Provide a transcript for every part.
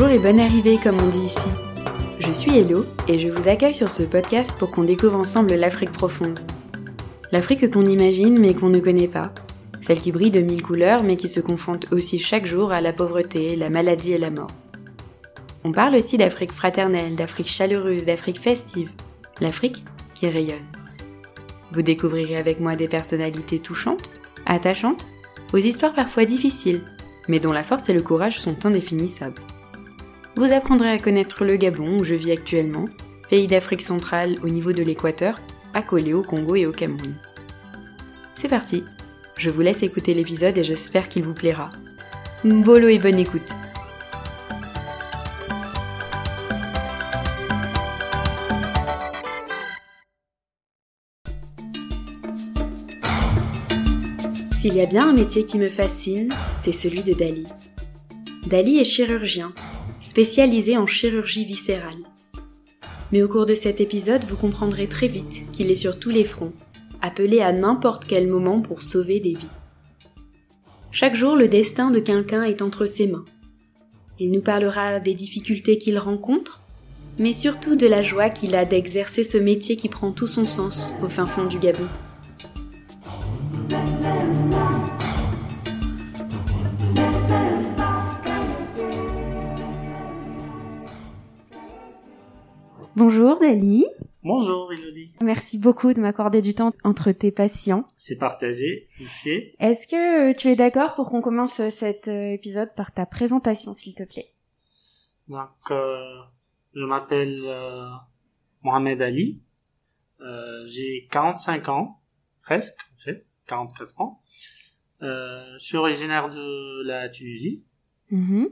Bonjour et bonne arrivée comme on dit ici. Je suis Hello et je vous accueille sur ce podcast pour qu'on découvre ensemble l'Afrique profonde. L'Afrique qu'on imagine mais qu'on ne connaît pas. Celle qui brille de mille couleurs mais qui se confronte aussi chaque jour à la pauvreté, la maladie et la mort. On parle aussi d'Afrique fraternelle, d'Afrique chaleureuse, d'Afrique festive. L'Afrique qui rayonne. Vous découvrirez avec moi des personnalités touchantes, attachantes, aux histoires parfois difficiles, mais dont la force et le courage sont indéfinissables. Vous apprendrez à connaître le Gabon où je vis actuellement, pays d'Afrique centrale au niveau de l'équateur, accolé au Congo et au Cameroun. C'est parti, je vous laisse écouter l'épisode et j'espère qu'il vous plaira. Bolo et bonne écoute S'il y a bien un métier qui me fascine, c'est celui de Dali. Dali est chirurgien, spécialisé en chirurgie viscérale. Mais au cours de cet épisode, vous comprendrez très vite qu'il est sur tous les fronts, appelé à n'importe quel moment pour sauver des vies. Chaque jour, le destin de quelqu'un est entre ses mains. Il nous parlera des difficultés qu'il rencontre, mais surtout de la joie qu'il a d'exercer ce métier qui prend tout son sens au fin fond du Gabon. Bonjour Dali. Bonjour Elodie. Merci beaucoup de m'accorder du temps entre tes patients. C'est partagé, merci. Est-ce que euh, tu es d'accord pour qu'on commence cet euh, épisode par ta présentation, s'il te plaît? Donc, euh, je m'appelle euh, Mohamed Ali. Euh, J'ai 45 ans, presque en fait, 44 ans. Euh, je suis originaire de la Tunisie. Mhm.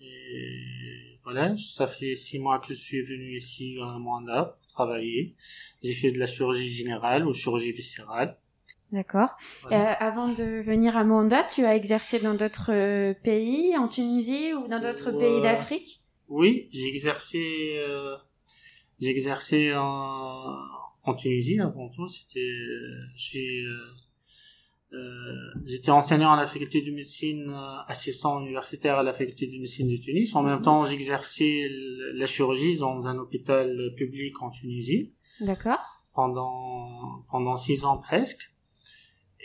Et voilà, ça fait six mois que je suis venu ici à Mwanda pour travailler. J'ai fait de la chirurgie générale ou chirurgie viscérale. D'accord. Voilà. Euh, avant de venir à Mwanda, tu as exercé dans d'autres euh, pays, en Tunisie ou dans d'autres Ouais. pays d'Afrique? Oui, j'ai exercé, euh, j'ai exercé en, en Tunisie avant tout. C'était, euh, suis, euh, j'étais enseignant à la faculté de médecine, euh, assistant universitaire à la faculté de médecine de Tunis. En même temps, j'exerçais la chirurgie dans un hôpital public en Tunisie D'accord. pendant pendant six ans presque.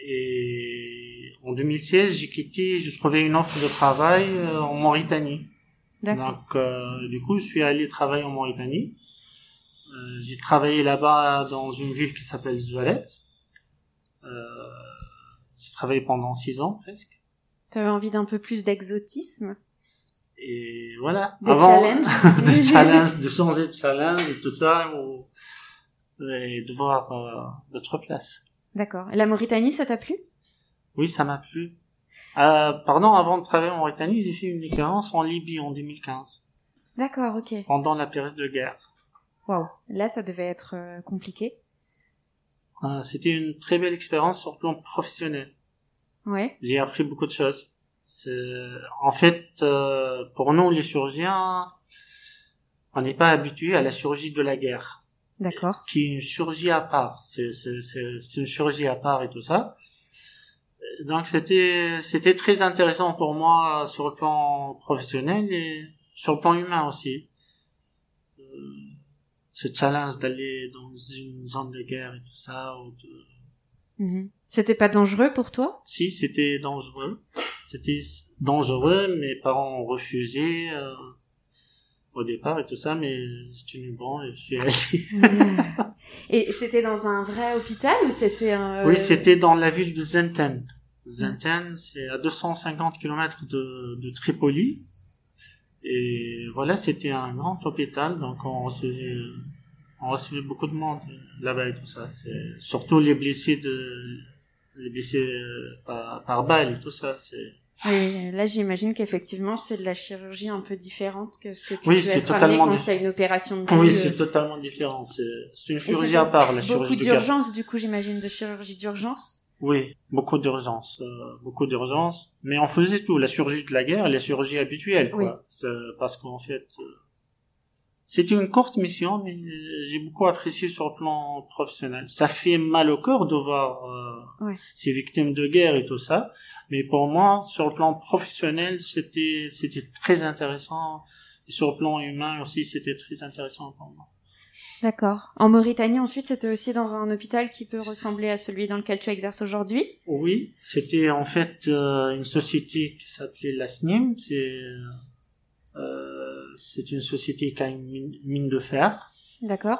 Et en 2016, j'ai quitté, je trouvais une offre de travail euh, en Mauritanie. D'accord. Donc, euh, du coup, je suis allé travailler en Mauritanie. Euh, j'ai travaillé là-bas dans une ville qui s'appelle Zwalet. Euh, j'ai travaillé pendant six ans presque. Tu avais envie d'un peu plus d'exotisme Et voilà. Des Avant, challenges. de challenge, de changer de challenge et tout ça, ou, et de voir euh, d'autres places. D'accord. La Mauritanie, ça t'a plu? Oui, ça m'a plu. Euh, pardon, avant de travailler en Mauritanie, j'ai fait une expérience en Libye en 2015, D'accord, ok. pendant la période de guerre. Waouh. Là, ça devait être euh, compliqué. Euh, C'était une très belle expérience sur le plan professionnel. Ouais. J'ai appris beaucoup de choses. C'est- En fait, euh, pour nous, les chirurgiens, on n'est pas habitué à la chirurgie de la guerre, D'accord. qui est une chirurgie à part. C'est une chirurgie à part et tout ça. Donc c'était c'était très intéressant pour moi sur le plan professionnel et sur le plan humain aussi. Euh, ce challenge d'aller dans une zone de guerre et tout ça, ou de, Mhm. C'était pas dangereux pour toi? Si, c'était dangereux. C'était dangereux, mes parents ont refusé euh, au départ et tout ça, mais j'ai tenu bon et je suis allé. Et c'était dans un vrai hôpital ou c'était un... Oui, c'était dans la ville de Zenten. Zenten, c'est à 250 km de, de Tripoli. Et voilà, c'était un grand hôpital, donc on recevait, on recevait beaucoup de monde là-bas et tout ça. C'est surtout les blessés de, les blessés euh, par, par balle et tout ça. C'est Oui, là j'imagine qu'effectivement c'est de la chirurgie un peu différente que ce que tu Oui, c'est totalement quand a une opération de Oui, c'est euh, totalement différent. C'est c'est une chirurgie à part, la Beaucoup chirurgie guerre. d'urgence du coup j'imagine de chirurgie d'urgence. Oui, beaucoup d'urgence, euh, beaucoup d'urgence. Mais on faisait tout, la chirurgie de la guerre, la chirurgie habituelle, quoi. Oui. Parce qu'en fait, euh, c'était une courte mission, mais j'ai beaucoup apprécié sur le plan professionnel. Ça fait mal au cœur de voir euh, ces victimes de guerre et tout ça. Mais pour moi, sur le plan professionnel, c'était c'était très intéressant. Et sur le plan humain aussi, c'était très intéressant pour moi. D'accord. En Mauritanie, ensuite, c'était aussi dans un hôpital qui peut ressembler à celui dans lequel tu exerces aujourd'hui? Oui, c'était en fait euh, une société qui s'appelait la SNIM. C'est euh, c'est une société qui a une mine, de fer. D'accord.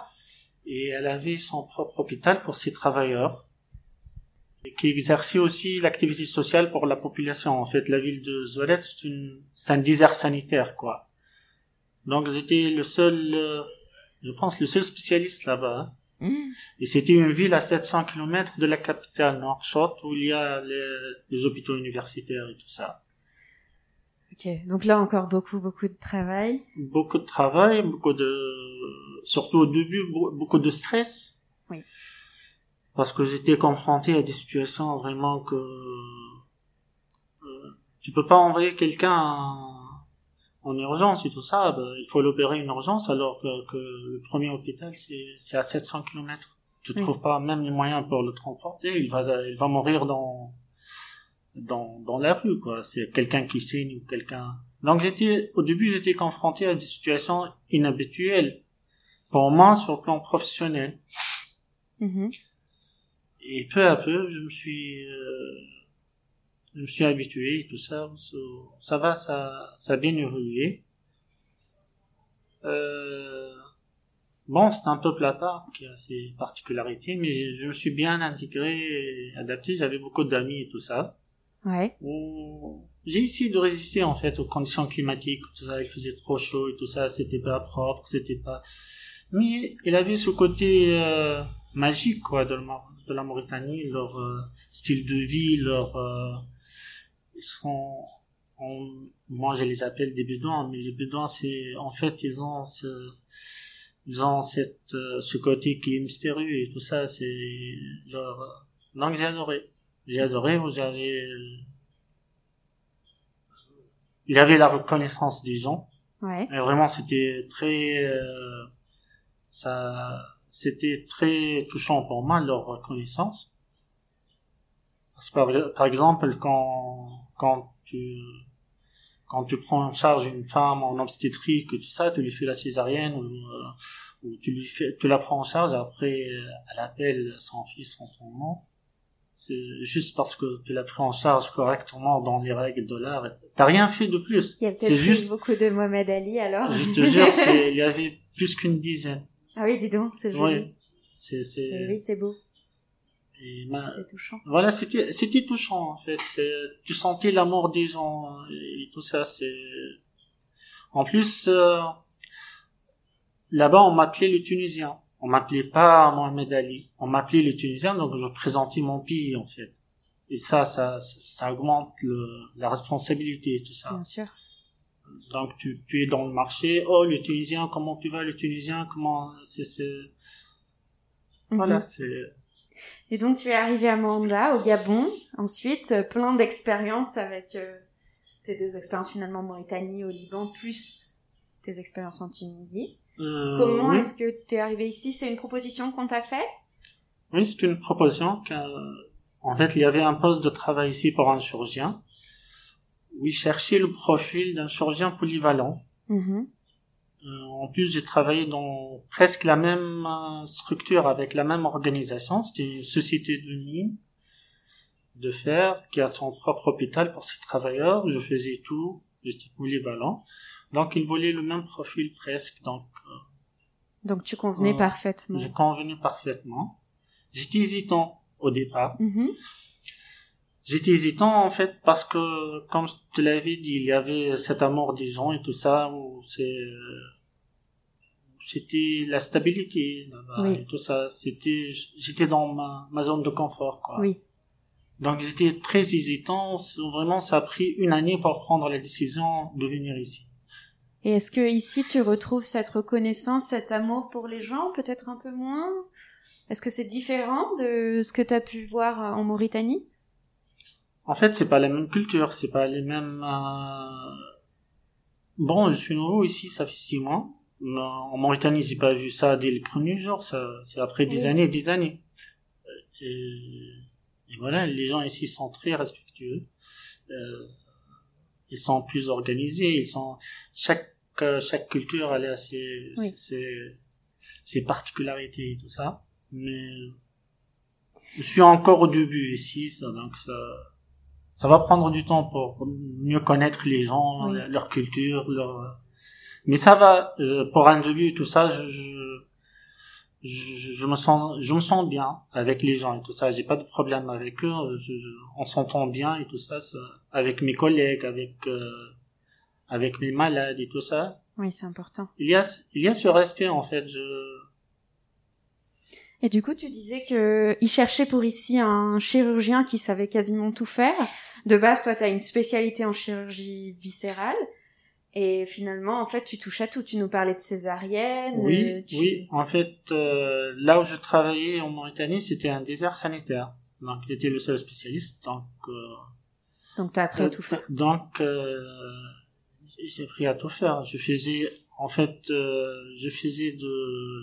Et elle avait son propre hôpital pour ses travailleurs. Et qui exerçait aussi l'activité sociale pour la population. En fait, la ville de Zoualet, c'est un désert sanitaire, quoi. Donc, j'étais le seul... Euh, je pense, le seul spécialiste là-bas. Hein. Hmm. Et c'était une ville à 700 km de la capitale Nouakchott où il y a les, hôpitaux universitaires et tout ça. Ok, donc là encore beaucoup, beaucoup de travail. Beaucoup de travail, beaucoup de, surtout au début, beaucoup de stress. Oui. Parce que j'étais confronté à des situations vraiment que euh, tu peux pas envoyer quelqu'un en urgence et tout ça, bah, il faut l'opérer une urgence alors que, le premier hôpital c'est à 700 km. Tu ne trouves pas même les moyens pour le transporter, il va il va mourir dans dans dans la rue quoi. C'est quelqu'un qui saigne ou quelqu'un. Donc j'étais au début j'étais confronté à des situations inhabituelles pour moi sur le plan professionnel. Mm-hmm. Et peu à peu je me suis euh, je me suis habitué, tout ça, ça va, ça, ça a bien évolué. Euh, bon, c'est un peuple à part qui a ses particularités, mais je me suis bien intégré et adapté. J'avais beaucoup d'amis et tout ça. Ouais. J'ai essayé de résister en fait aux conditions climatiques, tout ça. Il faisait trop chaud et tout ça. C'était pas propre, c'était pas. Mais il avait ce côté euh, magique quoi de la, de la Mauritanie, leur euh, style de vie, leur euh, ils sont moi je les appelle des bédouins mais les bédouins c'est en fait ils ont ce, ils ont cette euh, ce côté qui est mystérieux et tout ça c'est leur donc j'ai adoré. J'ai adoré vous avez il y avait la reconnaissance des gens. Ouais. et vraiment c'était très euh, ça c'était très touchant pour moi leur reconnaissance. Parce que par exemple quand quand tu quand tu prends en charge une femme en obstétrique tout ça, tu lui fais la césarienne ou, euh, ou tu lui fais, tu la prends en charge après elle appelle son fils en son nom. C'est juste parce que tu l'as pris en charge correctement dans les règles de l'art. T'as rien fait de plus. Il y a peut-être juste beaucoup de Mohamed Ali alors. Je te jure, il y avait plus qu'une dizaine. Ah oui, dis donc, c'est joli. Oui, c'est, c'est... Oui, c'est beau. Et touchant. Voilà, c'était c'était touchant en fait. Tu sentais l'amour des gens et tout ça. C'est en plus euh, là-bas on m'appelait le Tunisien. On m'appelait pas Mohamed Ali. On m'appelait le Tunisien, donc je présentais mon pays en fait. Et ça, ça, ça augmente le, la responsabilité et tout ça. Bien sûr. Donc tu, tu es dans le marché. Oh le Tunisien, comment tu vas le Tunisien Comment c'est voilà, mhm. c'est et donc tu es arrivé à Manda, au Gabon, ensuite euh, plein d'expériences avec euh, tes deux expériences finalement en Mauritanie, au Liban, plus tes expériences en Tunisie. Euh, Comment est-ce que tu es arrivé ici? C'est une proposition qu'on t'a faite? Oui, c'est une proposition. En fait, il y avait un poste de travail ici pour un chirurgien. Oui, chercher le profil d'un chirurgien polyvalent. Mm-hmm. En plus, j'ai travaillé dans presque la même euh, structure avec la même organisation. C'était une société de mine de fer qui a son propre hôpital pour ses travailleurs. Je faisais tout, j'étais polyvalent. Donc, ils voulaient le même profil presque. Donc, euh, donc tu convenais parfaitement. Je convenais parfaitement. J'étais hésitant au départ. Mm-hmm. J'étais hésitant en fait parce que, comme je te l'avais dit, il y avait cet amour des gens et tout ça, où c'est, c'était la stabilité et tout ça. C'était, j'étais dans ma, ma zone de confort, quoi. Oui. Donc j'étais très hésitant. Vraiment, ça a pris une année pour prendre la décision de venir ici. Et est-ce que ici tu retrouves cette reconnaissance, cet amour pour les gens, peut-être un peu moins? Est-ce que c'est différent de ce que tu as pu voir en Mauritanie? En fait, c'est pas la même culture, c'est pas les mêmes. Euh... Bon, je suis nouveau ici, ça fait six mois. En Mauritanie, j'ai pas vu ça dès les premiers jours, ça, c'est après des années et des années. Et... et, voilà, les gens ici sont très respectueux. Euh... Ils sont plus organisés, ils sont chaque euh, chaque culture elle a ses, Oui. ses, ses particularités et tout ça. Mais je suis encore au début ici, ça, donc ça, ça va prendre du temps pour, mieux connaître les gens, Oui. leur culture, leur. Mais ça va euh, pour un début et tout ça. Je, je, je, je me sens, je me sens bien avec les gens et tout ça. J'ai pas de problème avec eux. Je, je- on s'entend bien et tout ça, ça. Avec mes collègues, avec euh, avec mes malades et tout ça. Oui, c'est important. Il y a, il y a ce respect en fait. Je, Et du coup, tu disais que il cherchait pour ici un chirurgien qui savait quasiment tout faire. De base, toi, tu as une spécialité en chirurgie viscérale. Et finalement, en fait, tu touches à tout. Tu nous parlais de césarienne. Oui, euh, tu- oui. En fait, euh, là où je travaillais en Mauritanie, c'était un désert sanitaire. Donc, j'étais le seul spécialiste. Donc, euh, Donc, tu as appris à tout faire. donc euh, j'ai appris à tout faire. Je faisais, en fait, euh, je faisais de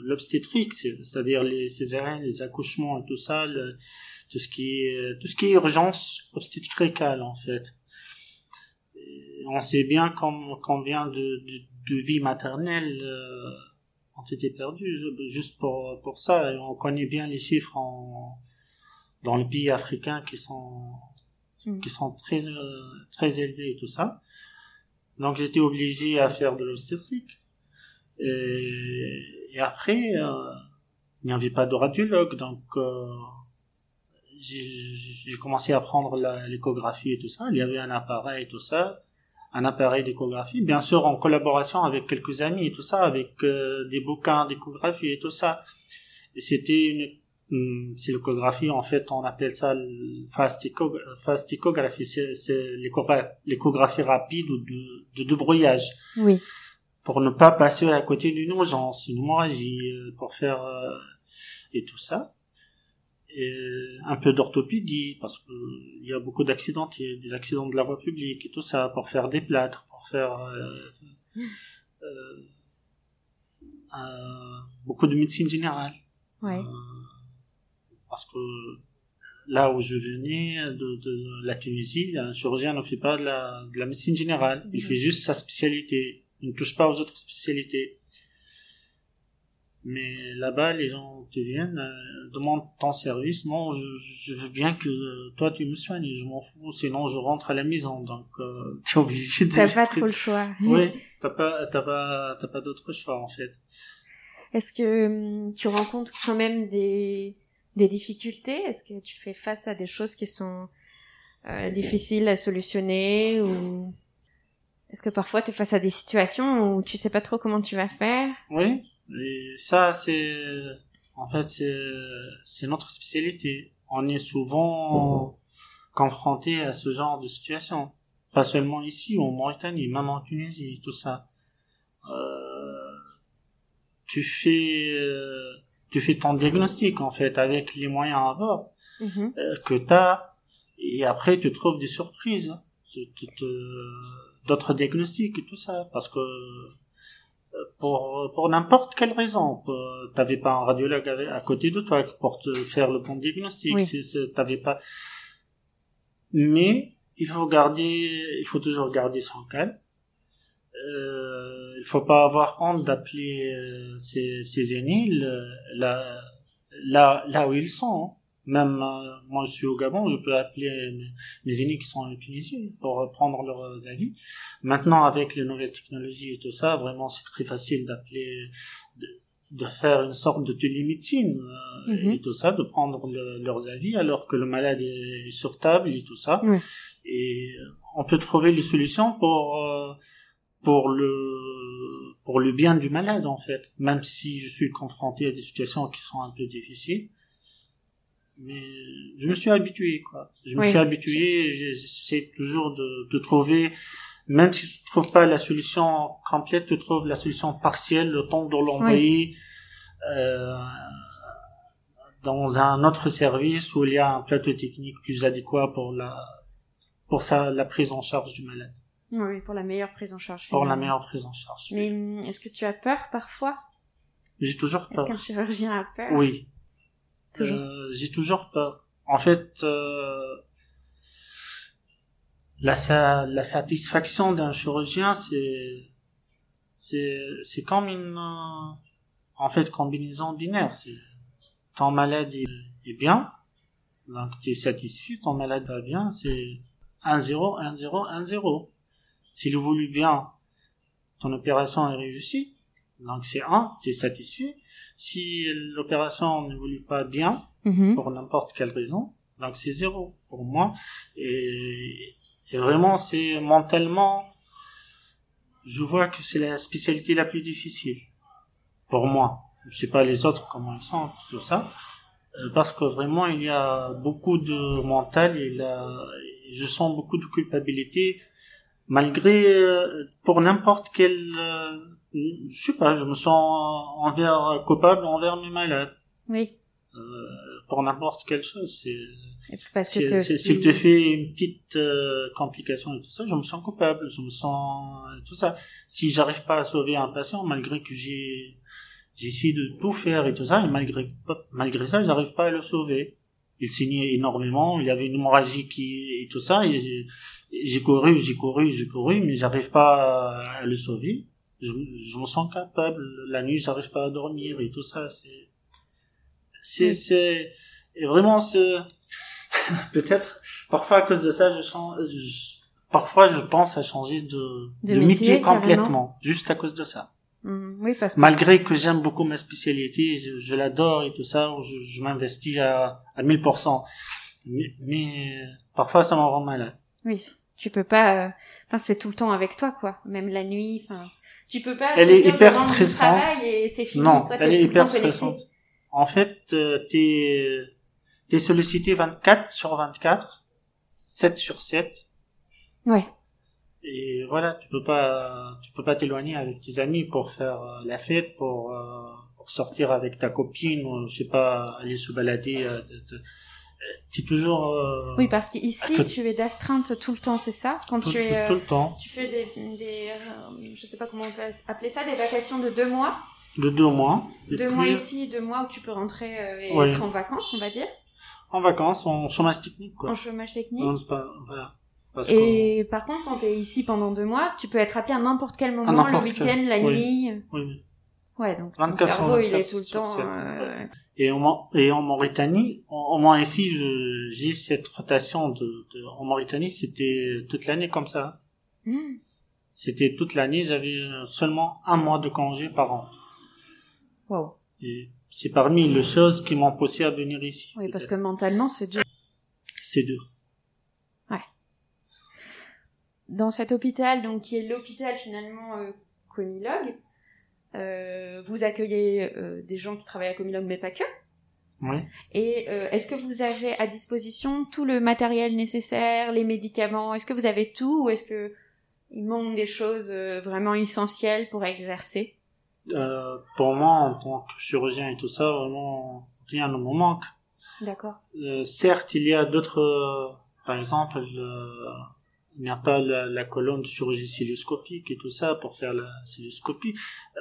l'obstétrique, c'est- c'est-à-dire les césariennes, les accouchements et tout ça, le- tout ce qui est, tout ce qui est urgence obstétricale, en fait. Et on sait bien com- combien de, de, de vies maternelles euh, ont été perdues ju- juste pour, pour ça. Et on connaît bien les chiffres en, dans les pays africains qui sont Mm. qui sont très euh, très élevés et tout ça. Donc j'étais obligé à faire de l'obstétrique. Et, après, euh, il n'y avait pas de radiologue, donc euh, j'ai commencé à prendre l'échographie et tout ça. Il y avait un appareil et tout ça, un appareil d'échographie, bien sûr en collaboration avec quelques amis et tout ça, avec euh, des bouquins d'échographie et tout ça. Et c'était une Hum, c'est l'échographie, en fait, on appelle ça fast, fast échographie, c'est, c'est l'échogra- l'échographie rapide ou de, de débrouillage, Oui. Pour ne pas passer à côté d'une urgence, une hémorragie, euh, pour faire, euh, et tout ça. Et un peu d'orthopédie, parce que il y a beaucoup d'accidents, il y a des accidents de la voie publique et tout ça, pour faire des plâtres, pour faire, euh, euh, euh, beaucoup de médecine générale. Ouais. Euh, parce que là où je venais de, de la Tunisie, un chirurgien ne fait pas de la, de la médecine générale. Il fait juste sa spécialité. Ne touche pas aux autres spécialités. Mais là-bas, les gens te viennent, euh, demandent ton service. Non, je, je veux bien que toi tu me soignes. Je m'en fous. Sinon, je rentre à la maison. Donc, euh, tu es obligé de. T'as pas trop le choix. Oui, t'as pas, t'as pas, t'as pas d'autre choix en fait. Est-ce que hum, tu rencontres quand même des, des difficultés? Est-ce que tu fais face à des choses qui sont euh, difficiles à solutionner ou est-ce que parfois tu es face à des situations où tu sais pas trop comment tu vas faire Oui, et ça c'est en fait c'est notre spécialité. On est souvent confronté à ce genre de situation, pas seulement ici en Mauritanie, même en Tunisie, tout ça. Euh, tu fais euh, tu fais ton diagnostic en fait avec les moyens à bord Mhm. euh, que t'as et après tu trouves des surprises. Tu- tu d'autres diagnostics et tout ça parce que euh, pour pour n'importe quelle raison euh, t'avais pas un radiologue à côté de toi pour te faire le bon diagnostic Oui. t'avais pas mais il faut garder il faut toujours garder son calme euh, il faut pas avoir honte d'appeler euh, ses, ses aînés là là là où ils sont hein. Même euh, moi je suis au Gabon je peux appeler mes, mes aînés qui sont en Tunisie pour prendre leurs avis. Maintenant avec les nouvelles technologies et tout ça vraiment c'est très facile d'appeler de, de faire une sorte de télémédecine euh, Mhm. et tout ça de prendre le- leurs avis alors que le malade est sur table et tout ça. Et euh, on peut trouver les solutions pour euh, pour le pour le bien du malade en fait. Même si je suis confronté à des situations qui sont un peu difficiles mais je me suis habitué quoi. Je me Oui. suis habitué j'essaie toujours de, de trouver même si tu trouves pas la solution complète tu trouves la solution partielle le temps de l'envoyer euh, dans un autre service où il y a un plateau technique plus adéquat pour la pour ça la prise en charge du malade. Oui, pour la meilleure prise en charge. pour la meilleure prise en charge Mais hum, est-ce que tu as peur parfois? J'ai toujours Est-ce peur. qu'un chirurgien a peur? Oui Euh, j'ai toujours peur. En fait, euh, la, sa- la satisfaction d'un chirurgien, c'est c'est c'est comme une euh, en fait combinaison binaire. C'est ton malade est, bien, donc tu es satisfait. Ton malade va bien, c'est 1 0 1 0 1 0. S'il voulu bien, ton opération est réussie, donc c'est 1, tu es satisfait. Si l'opération ne voulait pas bien, Mhm. pour n'importe quelle raison, donc c'est zéro pour moi. Et, et vraiment, c'est mentalement, je vois que c'est la spécialité la plus difficile pour moi. Je sais pas les autres comment ils sont, tout ça. Euh, Parce que vraiment, il y a beaucoup de mental, et là, je sens beaucoup de culpabilité, malgré, euh, pour n'importe quel, euh, je sais pas, je me sens envers, coupable envers mes malades. Oui. Euh, pour n'importe quelle chose, c'est, Parce que aussi- s'il te fait une petite euh, complication et tout ça, je me sens coupable, je me sens tout ça. Si j'arrive pas à sauver un patient, malgré que j'ai j'essaie de tout faire et tout ça, et malgré malgré ça, j'arrive pas à le sauver. Il saignait énormément, il y avait une hémorragie qui et tout ça, et j'ai couru, j'ai couru, j'ai couru, mais j'arrive pas à le sauver. Je, je me sens capable. La nuit, j'arrive pas à dormir et tout ça. C'est c'est c'est et vraiment c'est peut-être parfois à cause de ça je sens je- parfois je pense à changer de, De de, métier, métier, carrément. complètement juste à cause de ça Mhm. Oui, parce que malgré que j'aime beaucoup ma spécialité je, je l'adore et tout ça je, je m'investis à à 1000% mais, mais parfois ça m'en rend malade Oui, tu peux pas. euh, Enfin, c'est tout le temps avec toi, quoi. Même la nuit. Enfin, tu peux pas. Elle est dire, hyper stressante. Et c'est fini. non Toi, elle est hyper stressante en fait euh, t'es t'es sollicité 24 sur 24 7 sur 7 Ouais. Et voilà, tu peux pas, tu peux pas t'éloigner avec tes amis pour faire euh, la fête, pour, euh, pour sortir avec ta copine, ou je sais pas, aller se balader. Euh, de- de- euh, t'es toujours euh, Oui, parce qu'ici, que- tu es d'astreinte tout le temps, c'est ça? Quand tout, tu es, tout- euh, tout le temps, tu fais des, des euh, je sais pas comment on peut appeler ça, des vacations de deux mois. de deux mois. Deux mois ici, deux mois où tu peux rentrer euh, et Oui. être en vacances, on va dire, En vacances, en chômage technique, quoi. en chômage technique. On- pas- voilà. Parce que- Et par contre, quand tu es ici pendant deux mois, tu peux être appelé à n'importe quel moment, le week-end, quel- la oui. nuit. oui, oui. Ouais, donc ton 24 sur cerveau, il est 24 tout le temps. Et en, et en Mauritanie, au au moins ici, j'ai cette rotation de, de- en Mauritanie, c'était toute l'année comme ça. hmm. C'était toute l'année, j'avais euh, seulement un mois de congé par an. Wow. Et c'est parmi les choses qui m'ont poussé à venir ici. Oui, parce que mentalement, c'est dur. C'est dur. Dans cet hôpital, donc qui est l'hôpital finalement euh, euh, vous accueillez euh, des gens qui travaillent à Comilogue, mais pas que. Oui. Et euh, est-ce que vous avez à disposition tout le matériel nécessaire, les médicaments? Est-ce que vous avez tout ou est-ce que il manque des choses euh, vraiment essentielles pour exercer? Euh, pour moi, en tant que chirurgien et tout ça, vraiment, rien ne me manque. D'accord. Euh, certes, il y a d'autres, euh, par exemple, le- il n'y a pas la, colonne de chirurgie cilioscopique et tout ça pour faire la cilioscopie.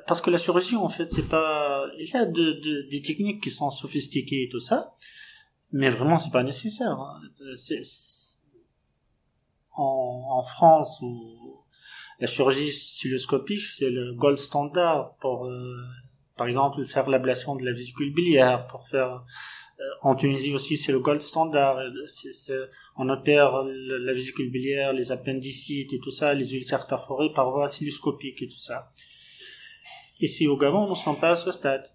Parce que la chirurgie, en fait, c'est pas, il y a de, de- des techniques qui sont sophistiquées et tout ça, mais vraiment, c'est pas nécessaire. hein. En, France la chirurgie cilioscopique, c'est le gold standard pour, euh, par exemple, faire l'ablation de la vésicule biliaire, pour faire euh, en Tunisie aussi, c'est le gold standard. On opère la vésicule biliaire, les appendicites et tout ça, les ulcères perforés par voie cilioscopique et tout ça. Ici au Gabon, ne sommes pas à ce stade.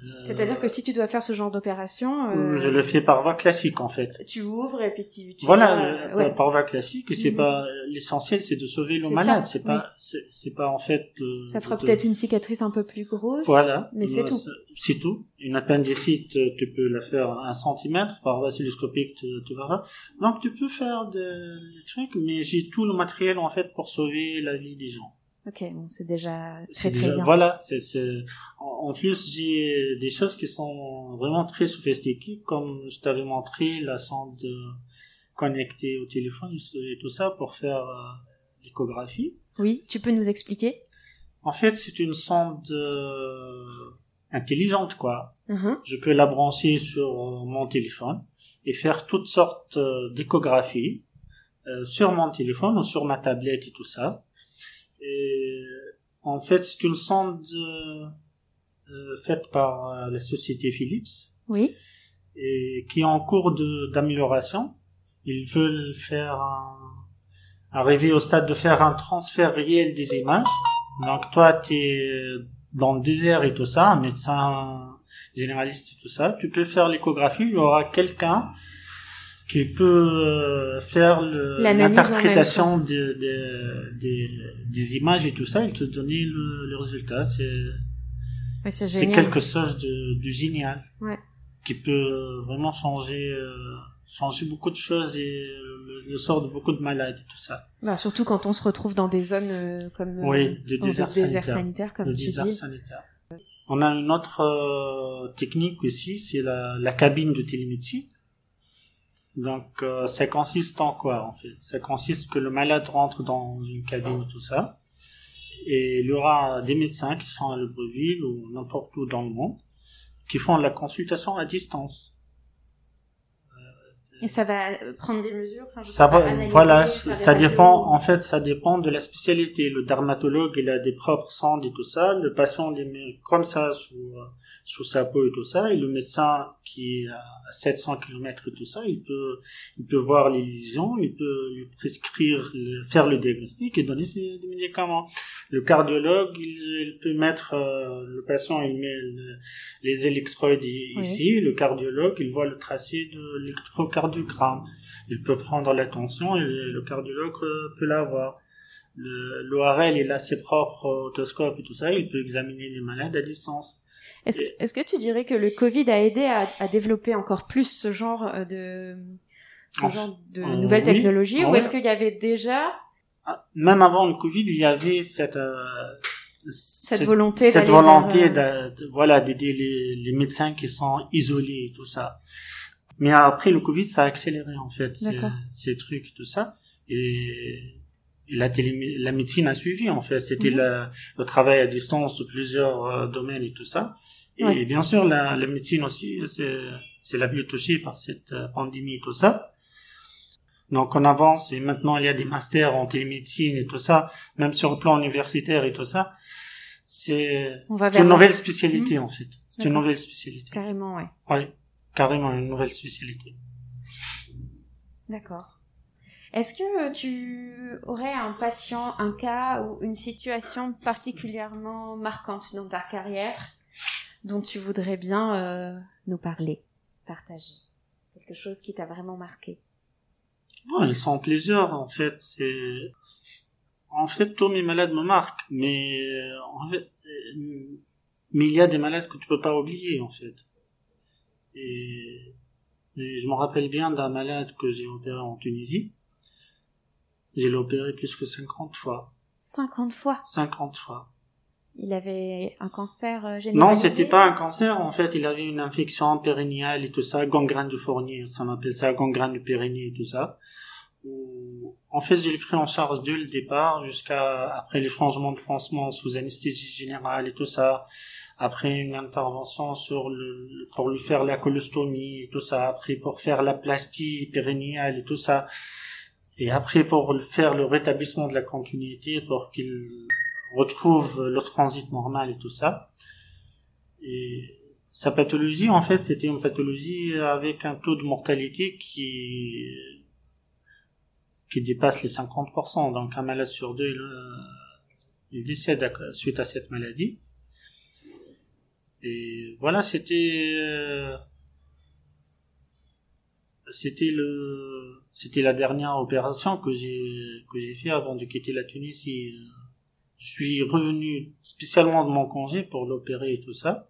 Euh, C'est-à-dire que si tu dois faire ce genre d'opération, euh, je le fais par voie classique en fait. tu ouvres et puis tu, tu Voilà, euh, ouais. par voie classique, c'est Mhm. pas l'essentiel, c'est de sauver le malade. C'est pas, c'est c'est pas en fait. de- Ça fera de- peut-être une cicatrice un peu plus grosse. Voilà. Mais c'est Euh, tout. C'est tout. Une appendicite, euh, tu peux la faire un centimètre par voie cilioscopique, tu, tu verras. Donc tu peux faire des trucs, mais j'ai tout le matériel en fait pour sauver la vie des gens. Ok, bon, c'est déjà très très bien. Voilà. C'est. En, plus, j'ai des choses qui sont vraiment très sophistiquées, comme je t'avais montré la sonde euh, connectée au téléphone et tout ça pour faire euh, l'échographie. Oui, tu peux nous expliquer? En fait, c'est une sonde euh, intelligente, quoi. Mhm. je peux la brancher sur mon téléphone et faire toutes sortes d'échographies euh, sur mon téléphone ou sur ma tablette et tout ça. Et En fait, c'est une sonde euh, euh, faite par euh, la société Philips Oui. et qui est en cours d'amélioration. Ils veulent faire un, arriver au stade de faire un transfert réel des images. Donc toi, tu es dans le désert et tout ça, un médecin généraliste et tout ça, tu peux faire l'échographie, il y aura quelqu'un qui peut euh, faire l'interprétation de- de- des- des images et tout ça, il te donner le, le résultat. C'est Ouais, quelque chose de, de génial Ouais. qui peut vraiment changer euh, changer beaucoup de choses et le, le sort de beaucoup de malades et tout ça. Bah, surtout quand on se retrouve dans des zones euh, comme euh, Oui, des déserts sanitaire. sanitaires, comme Le tu désert dis. sanitaire. On a une autre euh, technique aussi, c'est la, la cabine de télémédecine. Donc euh, ça consiste en quoi en fait? Ça consiste que le malade rentre dans une cabine tout ça, et il y aura des médecins qui sont à Libreville ou n'importe où dans le monde qui font la consultation à distance. Et ça va euh, prendre des mesures. enfin, je Ça va, analyser, voilà, ça dépend, en fait, ça dépend de la spécialité. Le dermatologue, il a des propres sondes et tout ça. Le patient les met comme ça sous, euh, sous sa peau et tout ça. Et le médecin qui est à 700 km et tout ça, il peut, il peut voir les lésions, il peut lui prescrire, faire le diagnostic et donner ses, des médicaments. Le cardiologue, il, il peut mettre, euh, le patient, il met le- les électrodes Oui. ici. Le cardiologue, il voit le tracé de l'électrocardiogramme il peut prendre la tension et le cardiologue euh, peut l'avoir. L'ORL, il a ses propres otoscopes et tout ça, il peut examiner les malades à distance. Est-ce que tu dirais que le Covid a aidé à, à développer encore plus ce genre euh, de, ce En- genre de euh, nouvelles oui. technologies ou Ouais. est-ce qu'il y avait déjà Ah, Même avant le Covid, il y avait cette, euh, cette volonté cette euh, voilà, d'aider les, les médecins qui sont isolés et tout ça. Mais après le Covid, ça a accéléré en fait ces, ces trucs, tout ça. Et, la, télé, la médecine a suivi en fait. C'était Mhm. le travail à distance de plusieurs euh, domaines et tout ça. Et Ouais. bien sûr, la, la médecine aussi, c'est c'est la plus touchée par cette euh, pandémie et tout ça. Donc on avance et maintenant il y a des masters en télémédecine et tout ça, même sur le plan universitaire et tout ça. C'est une nouvelle spécialité en fait. C'est une nouvelle spécialité. carrément ouais Oui, carrément une nouvelle spécialité. D'accord. Est-ce que tu aurais un patient, un cas ou une situation particulièrement marquante dans ta carrière dont tu voudrais bien euh, nous parler, partager? Quelque chose qui t'a vraiment marqué? Non, ils sont plusieurs en fait. C'est en fait tous mes malades me marquent, mais euh, en fait, euh, mais il y a des malades que tu peux pas oublier en fait. Et, et je me rappelle bien d'un malade que j'ai opéré en Tunisie. J'ai opéré plus que 50 fois. 50 fois? 50 fois. Il avait un cancer euh, généralisé? Non, c'était pas un cancer. En fait, il avait une infection périnéale et tout ça, gangrène du fournier. Ça m'appelle ça gangrène du périnée et tout ça. En fait, je l'ai pris en charge dès le départ jusqu'à après les changements de pansement sous anesthésie générale et tout ça. Après une intervention sur le, pour lui faire la colostomie et tout ça. Après pour faire la plastie périnéale et tout ça. Et après pour faire le rétablissement de la continuité pour qu'il retrouve le transit normal et tout ça. Et sa pathologie, en fait, c'était une pathologie avec un taux de mortalité qui qui dépasse les 50%. Donc un malade sur deux, il, euh, décède suite à cette maladie. Et voilà, c'était euh, c'était le c'était la dernière opération que j'ai que j'ai fait avant de quitter la Tunisie. Je suis revenu spécialement de mon congé pour l'opérer et tout ça.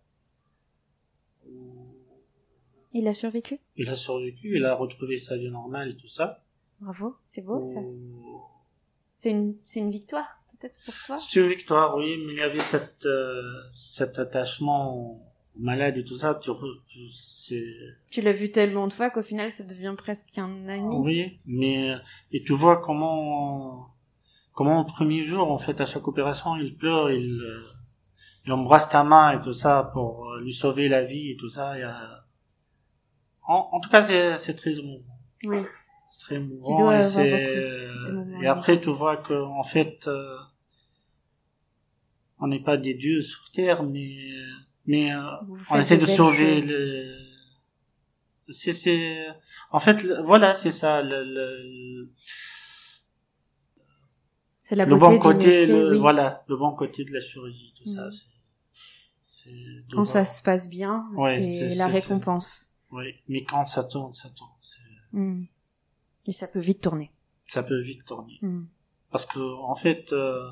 Il a survécu? Il a survécu, il a retrouvé sa vie normale et tout ça. Bravo, c'est beau ça. Euh, C'est une, c'est une victoire peut-être pour toi C'est une victoire, oui, mais il y avait cette, euh, cet attachement au malade et tout ça. Tu, l'as vu tellement de fois qu'au final ça devient presque un ami. oui, mais et tu vois comment, comment au premier jour, en fait, à chaque opération, il pleure, il, euh, il embrasse ta main et tout ça pour lui sauver la vie et tout ça. En, en tout cas, c'est, c'est très émouvant. Oui. C'est très dois et, de et après, tu vois que, en fait, euh, on n'est pas des dieux sur terre, mais mais euh, on essaie de sauver le. C'est c'est en fait le- voilà c'est ça le, le, C'est la le beauté bon du côté métier, le- oui. voilà le bon côté de la chirurgie tout ça Mhm. c'est Quand ça se passe bien, Ouais, c'est la récompense. oui mais quand ça tourne ça tourne Mm. Et ça peut vite tourner. ça peut vite tourner. Mm. parce que en fait euh,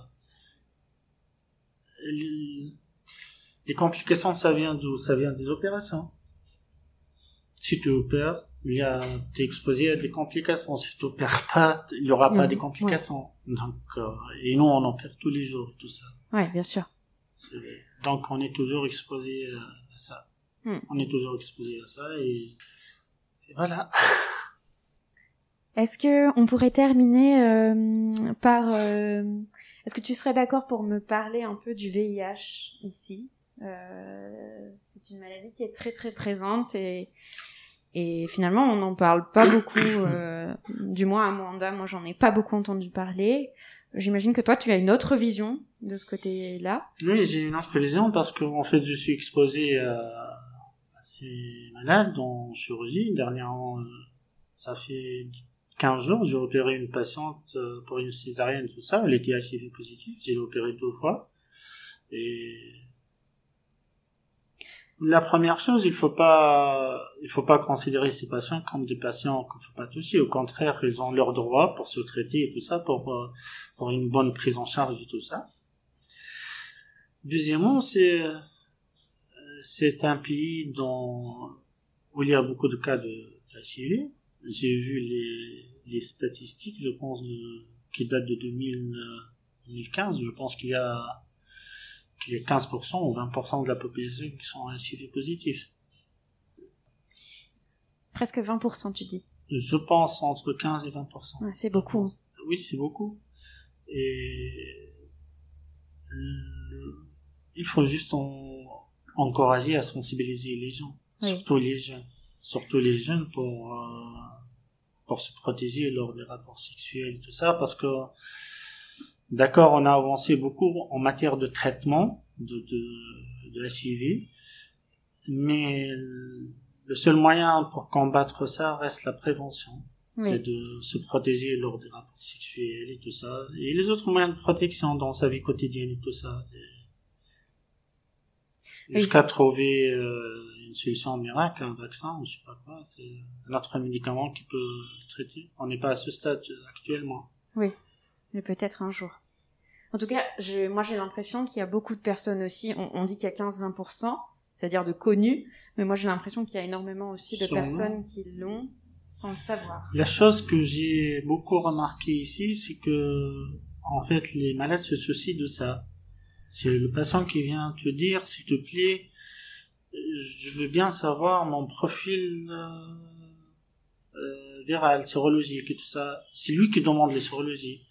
les, les complications ça vient d'où? Ça vient des opérations. Si tu opères il y a t'es exposé à des complications. Si tu opères pas il y aura pas Mhm, des complications. Donc euh, et nous on opère tous les jours tout ça. Ouais, bien sûr. Donc on est toujours exposé euh, à ça. Hmm. on est toujours exposé à ça et, et voilà Est-ce que on pourrait terminer euh, par euh, Est-ce que tu serais d'accord pour me parler un peu du VIH ici? Euh, C'est une maladie qui est très très présente et et finalement on n'en parle pas beaucoup. euh, du moins à Mwanda, moi j'en ai pas beaucoup entendu parler. J'imagine que toi tu as une autre vision de ce côté-là. Oui, j'ai une autre vision parce que en fait, je suis exposé à, à ces malades en chirurgie. Dernièrement, euh, ça fait 15 jours, j'ai opéré une patiente euh, pour une césarienne, tout ça. Elle était HIV positive. J'ai opéré deux fois. Et la première chose, il faut pas, il faut pas considérer ces patients comme des patients qu'il faut pas toucher. Au contraire, ils ont leurs droits pour se traiter et tout ça, pour, euh, pour une bonne prise en charge et tout ça. Deuxièmement, c'est euh, c'est un pays dans, où il y a beaucoup de cas de HIV. J'ai vu les, les statistiques, je pense, de, qui datent de 2000, euh, 2015. Je pense qu'il y a qu'il y a 15% ou 20% de la population qui sont HIV positifs. Presque 20% tu dis. Je pense entre 15 et 20%. Ouais, c'est beaucoup. Oui, c'est beaucoup. Et le- il faut juste en- encourager à sensibiliser les gens, Oui. surtout les jeunes, surtout les jeunes pour euh, pour se protéger lors des rapports sexuels et tout ça, parce que d'accord, on a avancé beaucoup en matière de traitement de de, de HIV, mais le seul moyen pour combattre ça reste la prévention c'est de se protéger lors des rapports sexuels et tout ça. Et les autres moyens de protection dans sa vie quotidienne et tout ça. Jusqu'à trouver euh, une solution miracle, un vaccin, ou je sais pas quoi, c'est un autre médicament qui peut le traiter. On n'est pas à ce stade actuellement. Oui, mais peut-être un jour. En tout cas, je, moi j'ai l'impression qu'il y a beaucoup de personnes aussi, on, on dit qu'il y a 15-20%, c'est-à-dire de connus, mais moi j'ai l'impression qu'il y a énormément aussi de Sûrement. personnes qui l'ont sans le savoir. La chose que j'ai beaucoup remarqué ici, c'est que en fait les malades se soucient de ça. C'est le patient qui vient te dire, s'il te plaît, je veux bien savoir mon profil euh, euh, viral, sérologique et tout ça. C'est lui qui demande les sérologies.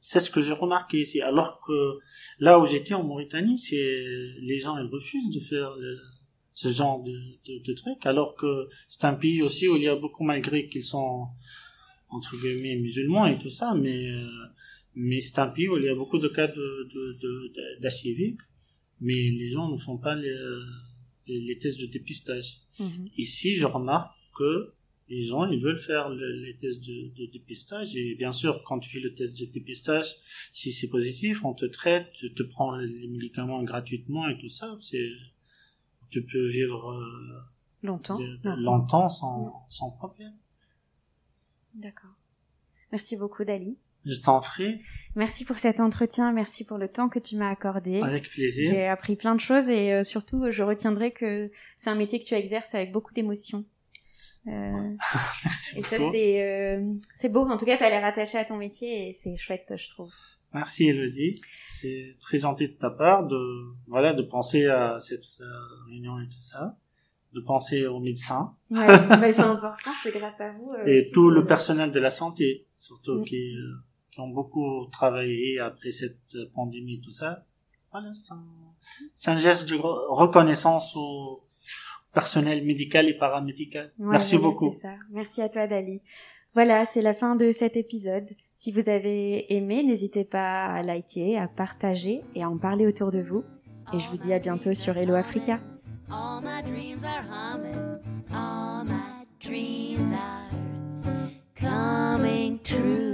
C'est ce que j'ai remarqué ici. Alors que là où j'étais en Mauritanie, c'est les gens ils refusent de faire le- ce genre de, de, de trucs, alors que c'est un pays aussi où il y a beaucoup, malgré qu'ils sont entre guillemets musulmans et tout ça, mais euh, mais c'est un pays où il y a beaucoup de cas de de mais les gens ne font pas les, les, les tests de dépistage. Mhm. Ici, je remarque que les gens, ils veulent faire le- les tests de, de dépistage. Et bien sûr, quand tu fais le test de dépistage, si c'est positif, on te traite, tu te prends les médicaments gratuitement et tout ça. C'est, tu peux vivre euh, Longtemps. de- de- Non. longtemps sans, sans problème. D'accord. Merci beaucoup Dali. Je t'en prie, Merci pour cet entretien, merci pour le temps que tu m'as accordé. avec plaisir. J'ai appris plein de choses et euh, surtout je retiendrai que c'est un métier que tu exerces avec beaucoup d'émotion. Euh, Merci et ça c'est euh, c'est beau. En tout cas, t'as l'air attaché à ton métier et c'est chouette, je trouve. Merci Elodie. C'est très gentil de ta part de, voilà, de penser à cette euh, réunion et tout ça. De penser aux médecins. Ouais, bah, c'est important, c'est grâce à vous. euh, et tout le personnel de la santé, surtout Mm. qui, euh, ont beaucoup travaillé après cette pandémie, tout ça. Voilà, c'est un, geste de reconnaissance au personnel médical et paramédical. Merci beaucoup. Merci à toi, Dali. Voilà, c'est la fin de cet épisode. Si vous avez aimé, n'hésitez pas à liker, à partager et à en parler autour de vous. Et je vous dis à bientôt sur Hello Africa. Coming true.